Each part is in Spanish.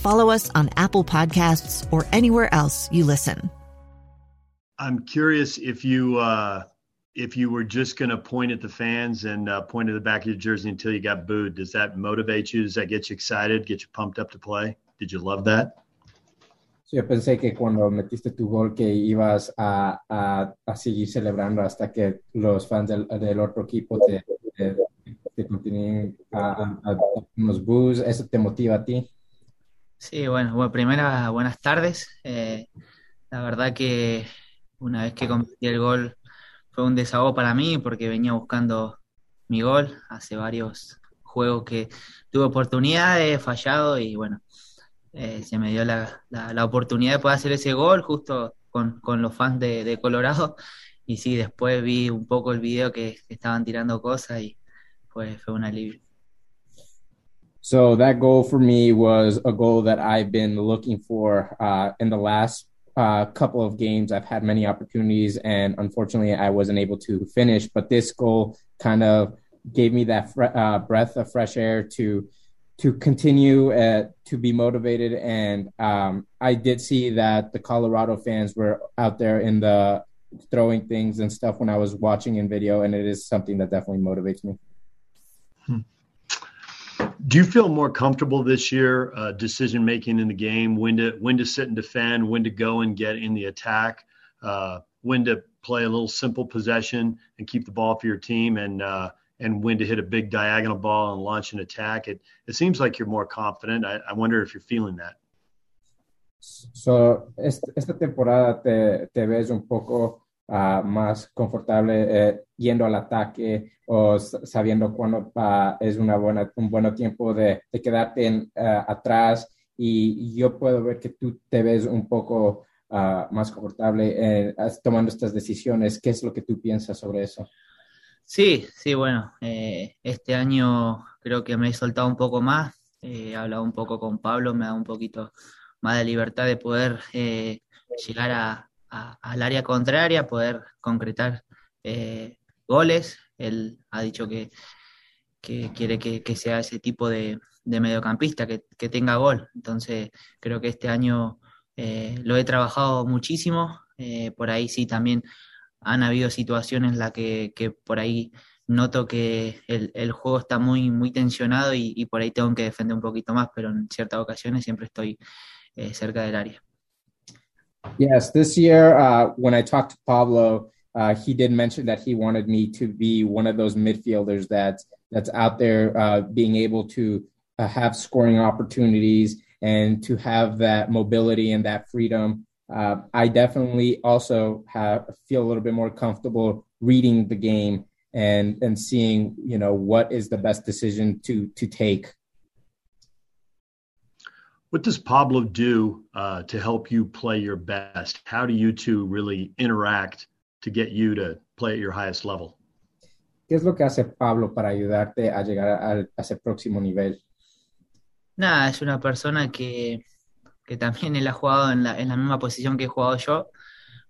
follow us on Apple Podcasts, or anywhere else you listen. I'm curious if you uh, if you were just going to point at the fans and uh, point at the back of your jersey until you got booed. Does that motivate you? Does that get you excited? Get you pumped up to play? Did you love that? Yo pensé que cuando metiste tu gol que ibas a, a, a seguir celebrando hasta que los fans del, del otro equipo te, te, te continúen a, a, a unos boos. ¿Eso te motiva a ti? Sí, bueno, bueno primero buenas tardes. Eh, la verdad que una vez que convertí el gol fue un desahogo para mí porque venía buscando mi gol hace varios juegos que tuve oportunidad, he fallado y bueno, eh, se me dio la, la, oportunidad de poder hacer ese gol justo con, con los fans de, de, Colorado y sí, después vi un poco el video que, estaban tirando cosas y fue, fue un alivio. So that goal for me was a goal that I've been looking for uh, in the last uh, couple of games. I've had many opportunities, and unfortunately, I wasn't able to finish. But this goal kind of gave me that fre- uh, breath of fresh air to to continue uh, to be motivated. And um, I did see that the Colorado fans were out there in the throwing things and stuff when I was watching in video, and it is something that definitely motivates me. Hmm. Do you feel more comfortable this year uh, decision making in the game? When to when to sit and defend, when to go and get in the attack, uh, when to play a little simple possession and keep the ball for your team, and uh, and when to hit a big diagonal ball and launch an attack. It it seems like you're more confident. I, I wonder if you're feeling that. So esta temporada te, te ves un poco uh, más confortable eh, yendo al ataque o sabiendo cuándo uh, es una buena, un buen tiempo de, de quedarte en, uh, atrás y yo puedo ver que tú te ves un poco más confortable eh, tomando estas decisiones. ¿Qué es lo que tú piensas sobre eso? Sí, sí, bueno, eh, este año creo que me he soltado un poco más, eh, he hablado un poco con Pablo, me ha dado un poquito más de libertad de poder eh, llegar a, al área contraria, poder concretar eh, goles. Él ha dicho que, que quiere que, que, sea ese tipo de, de mediocampista, que, que, tenga gol. Entonces, creo que este año eh, lo he trabajado muchísimo. Eh, por ahí sí también han habido situaciones en las que, que por ahí noto que el, el, juego está muy, muy tensionado y, y, por ahí tengo que defender un poquito más, pero en ciertas ocasiones siempre estoy eh, cerca del área. Yes, this year uh, when I talked to Pablo, uh, he did mention that he wanted me to be one of those midfielders that's that's out there, uh, being able to uh, have scoring opportunities and to have that mobility and that freedom. Uh, I definitely also have feel a little bit more comfortable reading the game and and seeing you know what is the best decision to to take what does Pablo do uh, to help you play your best? How do you two really interact to get you to play at your highest level? ¿Qué es lo que hace Pablo para ayudarte a llegar a, a ese próximo nivel? Nada, es una persona que, que también él ha jugado en la, en la, misma posición que he jugado yo.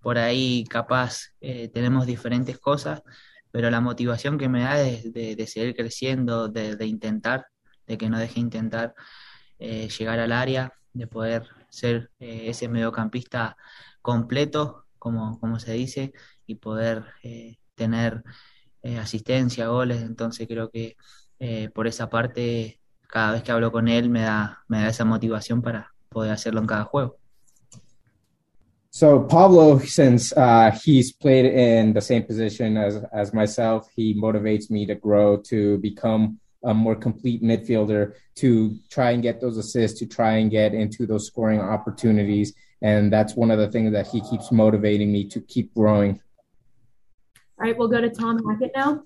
Por ahí capaz eh, tenemos diferentes cosas, pero la motivación que me da es de, de seguir creciendo, de, de, intentar, de que no deje intentar eh, llegar al área, de poder ser eh, ese mediocampista completo, como, como se dice, y poder eh, tener asistencia, goles. Entonces creo que por esa parte, cada vez que hablo con él, me da, me da esa motivación para poder hacerlo en cada juego. So Pablo, since uh, he's played in the same position as as myself, he motivates me to grow to become a more complete midfielder, to try and get those assists, to try and get into those scoring opportunities, and that's one of the things that he keeps motivating me to keep growing. All right, we'll go to Tom Hackett now.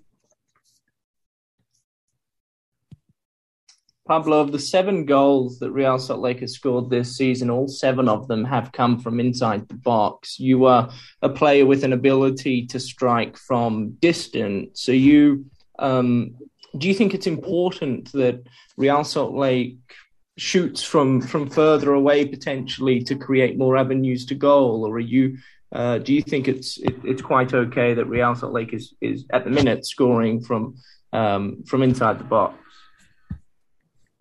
Pablo, of the seven goals that Real Salt Lake has scored this season, all seven of them have come from inside the box. You are a player with an ability to strike from distance. So, you um, do you think it's important that Real Salt Lake shoots from from further away potentially to create more avenues to goal, or are you? Uh, do you think it's it, it's quite okay that Real Salt Lake is is at the minute scoring from um, from inside the box?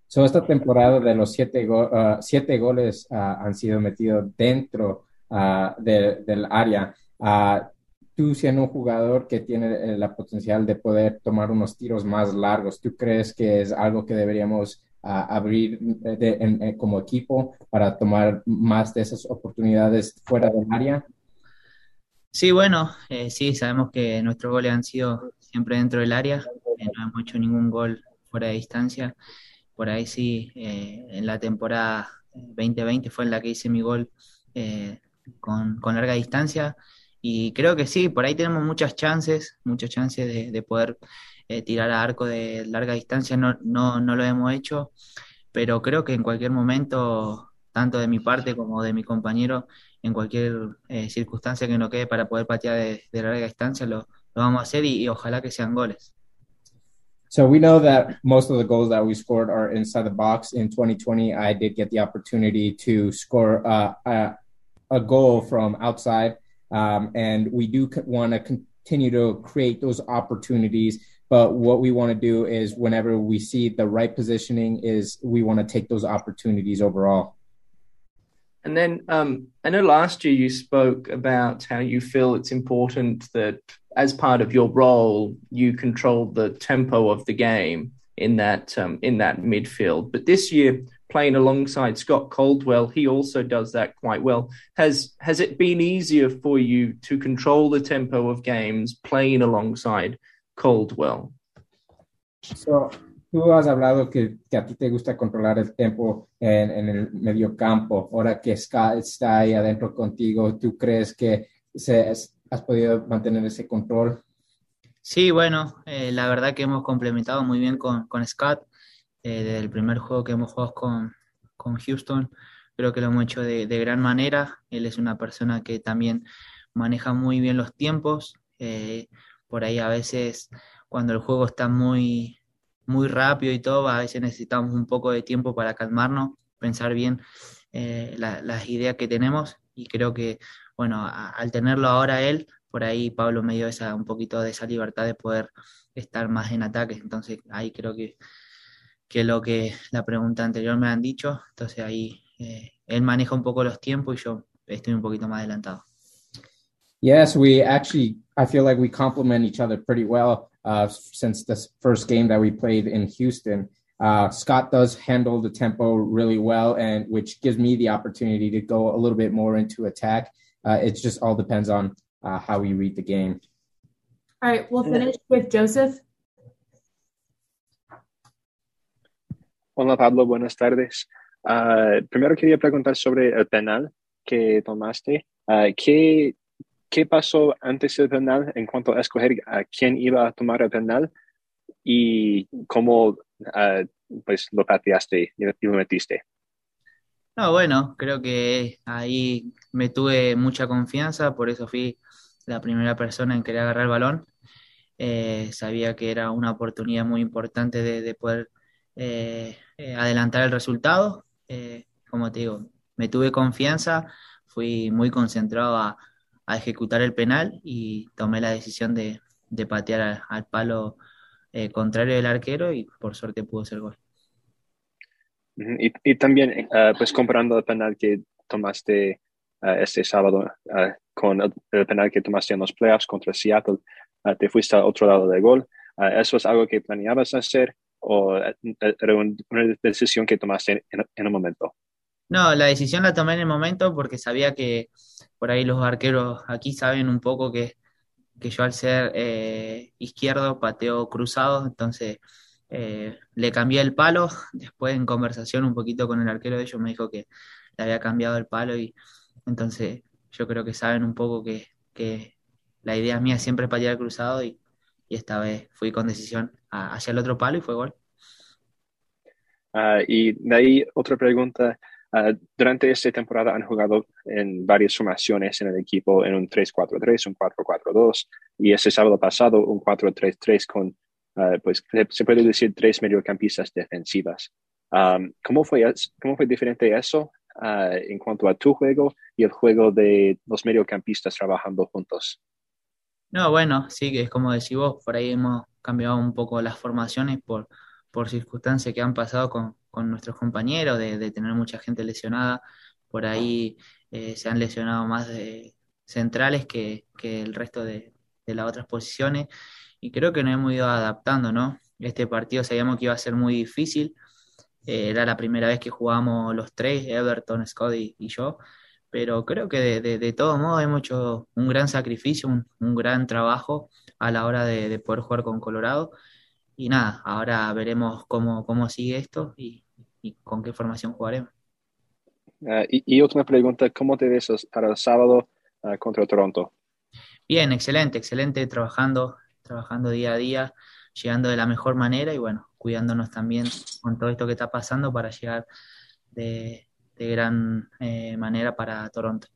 So esta temporada de los siete, go uh, siete goles uh, han sido metidos dentro uh, de, del área. Tú siendo un jugador que tiene la potencial de poder tomar unos tiros más largos, ¿tú crees que es algo que deberíamos abrir de, en, en, como equipo para tomar más de esas oportunidades fuera del área? Sí, bueno, eh, sí, sabemos que nuestros goles han sido siempre dentro del área, eh, no hemos hecho ningún gol fuera de distancia por ahí sí, eh, en la temporada 2020 fue en la que hice mi gol eh, con, larga distancia. Y creo que sí, por ahí tenemos muchas chances, muchas chances de, poder eh, tirar a arco de larga distancia. No, no, no lo hemos hecho, pero creo que en cualquier momento, tanto de mi parte como de mi compañero, en cualquier circunstancia que nos quede para poder patear de, larga distancia, lo, vamos a hacer y ojalá que sean goles. So we know that most of the goals that we scored are inside the box. In 2020, I did get the opportunity to score uh, a, a, goal from outside, um, and we do want to continue to create those opportunities. But what we want to do is, whenever we see the right positioning, is we want to take those opportunities overall. And then um, I know last year you spoke about how you feel it's important that as part of your role, you control the tempo of the game in that um, in that midfield. But this year, playing alongside Scott Caldwell, he also does that quite well. Has has it been easier for you to control the tempo of games playing alongside Caldwell? So tú has hablado que, que, a ti te gusta controlar el tiempo en, en el medio campo. Ahora que Scott está ahí adentro contigo, ¿tú crees que se, has podido mantener ese control? Sí, bueno, eh, la verdad que hemos complementado muy bien con, con Scott. Eh, desde el primer juego que hemos jugado con, con Houston, creo que lo hemos hecho de, de, gran manera. Él es una persona que también maneja muy bien los tiempos. Eh, por ahí a veces cuando el juego está muy, muy rápido y todo, a veces necesitamos un poco de tiempo para calmarnos, pensar bien eh, la, las ideas que tenemos y creo que bueno, al tenerlo ahora él, por ahí Pablo me dio esa, un poquito de esa libertad de poder estar más en ataque. Entonces ahí creo que, que lo que la pregunta anterior me han dicho, entonces ahí eh, él maneja un poco los tiempos y yo estoy un poquito más adelantado. Yes, we actually, I feel like we complement each other pretty well uh, since this first game that we played in Houston. Uh, Scott does handle the tempo really well, and which gives me the opportunity to go a little bit more into attack. uh, it just all depends on uh, how we read the game. All right, we'll finish with Joseph. Hola Pablo, buenas tardes. Uh, primero quería preguntar sobre el penal que tomaste. Uh, ¿qué, ¿Qué pasó antes del penal en cuanto a escoger a quién iba a tomar el penal y cómo uh, pues, lo pateaste y lo metiste? No, bueno, creo que ahí me tuve mucha confianza, por eso fui la primera persona en querer agarrar el balón. Eh, sabía que era una oportunidad muy importante de, poder eh, eh, adelantar el resultado. como te digo, me tuve confianza, fui muy concentrado a, ejecutar el penal y tomé la decisión de, patear al palo contrario del arquero y por suerte pudo ser gol. Y, y también, uh, pues comparando el penal que tomaste uh, este sábado uh, con el, el, penal que tomaste en los playoffs contra Seattle, te fuiste al otro lado del gol. ¿Eso es algo que planeabas hacer o era un, una decisión que tomaste en, momento? No, la decisión la tomé en el momento porque sabía que por ahí los arqueros aquí saben un poco que, que yo al ser eh, izquierdo pateo cruzado, entonces eh, le cambié el palo. Después en conversación un poquito con el arquero de ellos me dijo que le había cambiado el palo y entonces yo creo que saben un poco que, que la idea mía siempre es patear cruzado y, y esta vez fui con decisión hacia el otro palo y fue gol. Uh, y de ahí otra pregunta. Uh, durante esta temporada han jugado en varias formaciones en el equipo, en un 3-4-3, un 4-4-2 y ese sábado pasado un 4-3-3 con, uh, pues se puede decir, tres mediocampistas defensivas. Um, ¿cómo, fue, ¿Cómo fue diferente eso en cuanto a tu juego y el juego de los mediocampistas trabajando juntos? No, bueno, sí, que es como decís vos, por ahí hemos cambiado un poco las formaciones por, por circunstancias que han pasado con, con nuestros compañeros, de, tener mucha gente lesionada. Por ahí eh, se han lesionado más centrales que, que el resto de, de, las otras posiciones. Y creo que nos hemos ido adaptando, ¿no? Este partido sabíamos que iba a ser muy difícil. Eh, era la primera vez que jugamos los tres, Everton, Scott y, y yo pero creo que de, de, de todos modos hemos hecho un gran sacrificio, un, un gran trabajo a la hora de, de, poder jugar con Colorado. Y nada, ahora veremos cómo, cómo sigue esto y, y con qué formación jugaremos. Uh, y, y, última pregunta, ¿cómo te ves para el sábado uh, contra Toronto? Bien, excelente, excelente, trabajando, trabajando día a día, llegando de la mejor manera y bueno, cuidándonos también con todo esto que está pasando para llegar de, de gran eh, manera para Toronto.